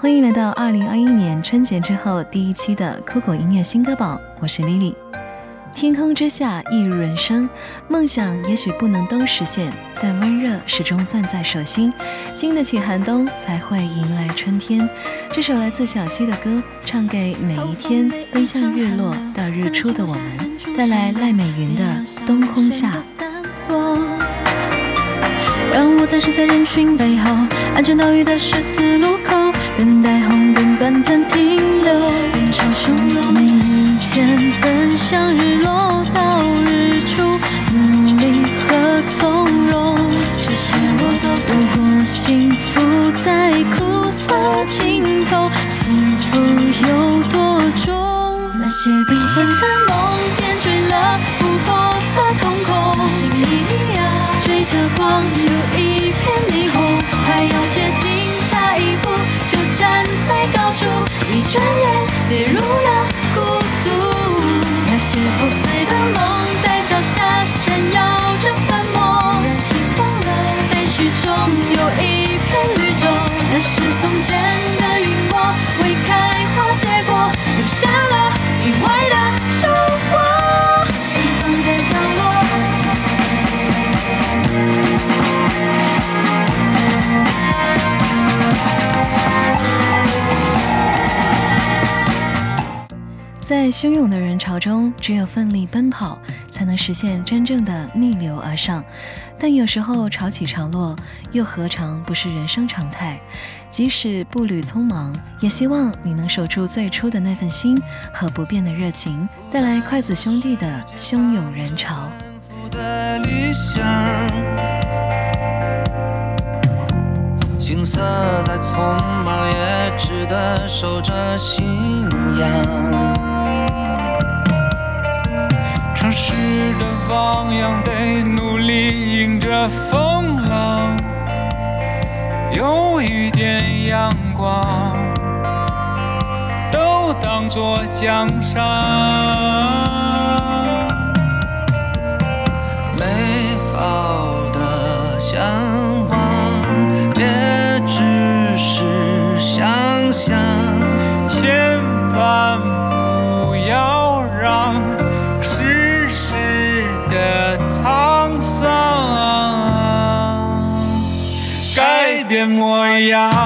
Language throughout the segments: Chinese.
欢迎来到二零二一年春节之后第一期的酷狗音乐新歌榜，我是 Lily。天空之下，一如人生。梦想也许不能都实现，但温热始终攥在手心。经得起寒冬，才会迎来春天。这首来自小溪的歌，唱给每一天奔向日落到日出的我们。带来赖美云的《冬空下》。暂时在人群背后，安全岛屿的十字路口，等待红灯短暂停留。人潮汹涌，每一天奔向日落到日出，努力和从容，这些我都不过。幸福在苦涩尽头，幸福有多重？那些缤纷的梦点缀了琥珀色瞳孔，心里呀。追着光，在汹涌的人潮中，只有奋力奔跑，才能实现真正的逆流而上。但有时候潮起潮落，又何尝不是人生常态？即使步履匆忙，也希望你能守住最初的那份心和不变的热情。带来筷子兄弟的《汹涌人潮》。的理想，行色再匆忙也值得守着信仰。汪洋得努力迎着风浪，有一点阳光都当作奖赏。模样。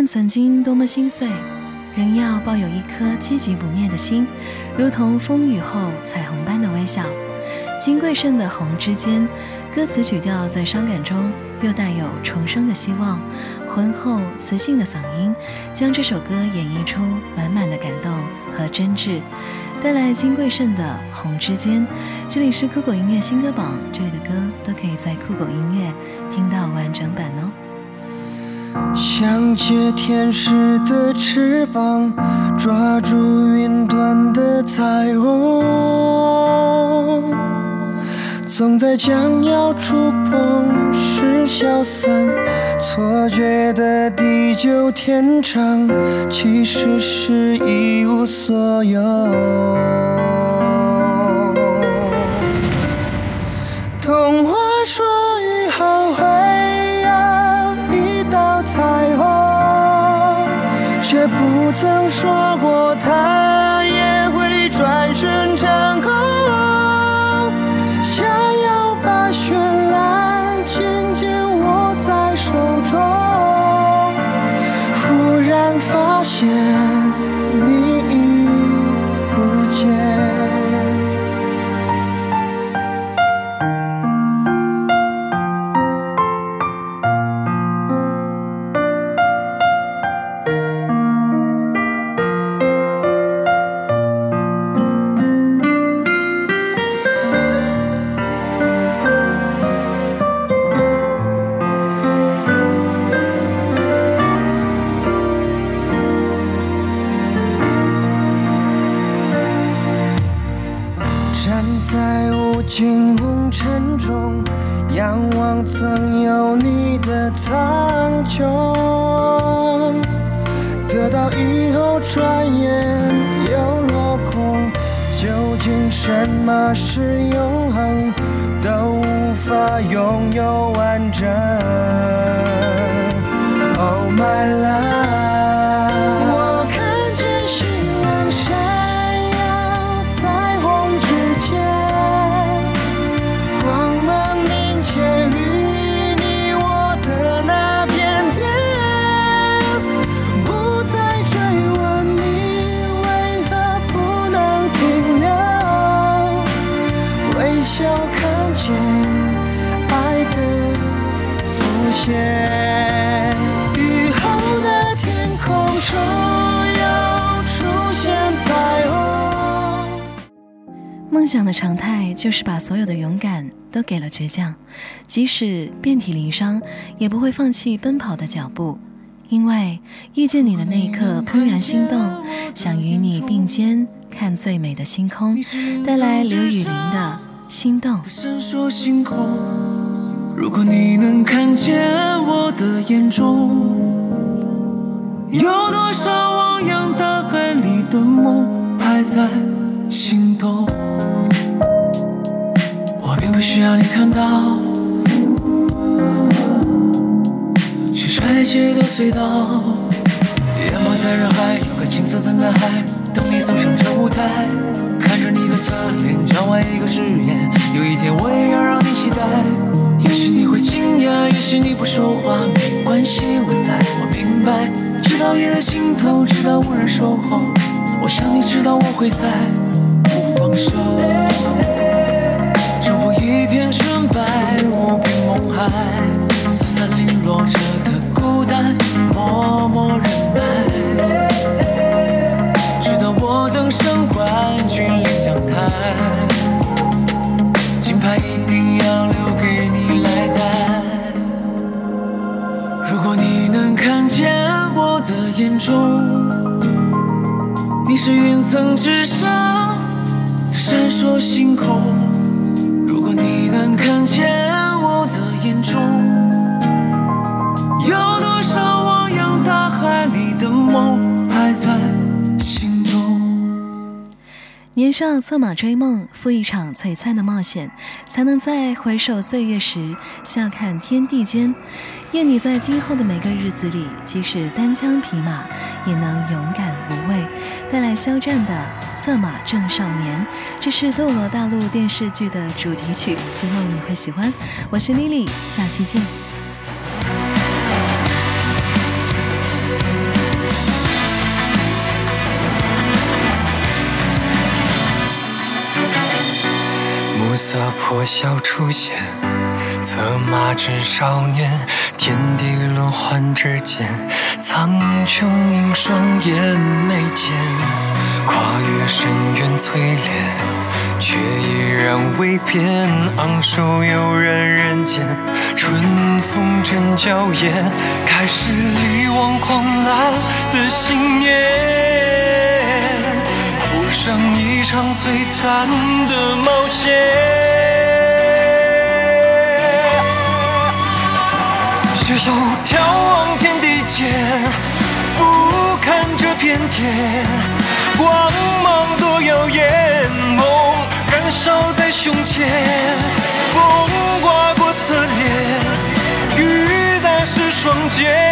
论曾经多么心碎，仍要抱有一颗积极不灭的心，如同风雨后彩虹般的微笑。金贵盛的《红之间》，歌词曲调在伤感中又带有重生的希望，浑厚磁性的嗓音将这首歌演绎出满满的感动和真挚。带来金贵盛的《红之间》，这里是酷狗音乐新歌榜，这里的歌都可以在酷狗音乐听到完整版哦。想借天使的翅膀，抓住云端的彩虹，总在将要触碰时消散，错觉的地久天长，其实是一无所有。仰望曾有你的苍穹，得到以后转眼又落空。究竟什么是永恒，都无法拥有完整。Oh my love，梦想的常态就是把所有的勇敢都给了倔强，即使遍体鳞伤，也不会放弃奔跑的脚步。因为遇见你的那一刻怦然心动，想与你并肩看最美的星空，带来刘雨林的《心动》。如果你能看见我的眼中，有多少汪洋大海里的梦还在心动？我并不需要你看到，去穿越街的隧道，淹没在人海，有个青涩的男孩，等你走上这舞台，看着你的侧脸，转换一个誓言，有一天我也要让你期待。也许你会惊讶，也许你不说话，没关系，我在，我明白。直到夜的尽头，直到无人守候，我想你知道我会在，不放手。征服一片纯白无边梦海，是云层之上的闪烁星空。如果你能看见我的眼中，有多少汪洋大海里的梦还在。年少策马追梦，赴一场璀璨的冒险，才能在回首岁月时笑看天地间。愿你在今后的每个日子里，即使单枪匹马，也能勇敢无畏，带来肖战的《策马正少年》。这是《斗罗大陆》电视剧的主题曲，希望你会喜欢。我是 Lily，下期见。色破晓出现，策马正少年，天地轮换之间，苍穹映双眼眉间，跨越深渊淬炼，却依然未变。昂首悠然人间，春风正娇艳，开始力挽狂澜的信念。一场璀璨的冒险。携手眺望天地间，俯瞰这片天，光芒多耀眼，梦燃烧在胸前，风刮过侧脸，雨打湿双肩，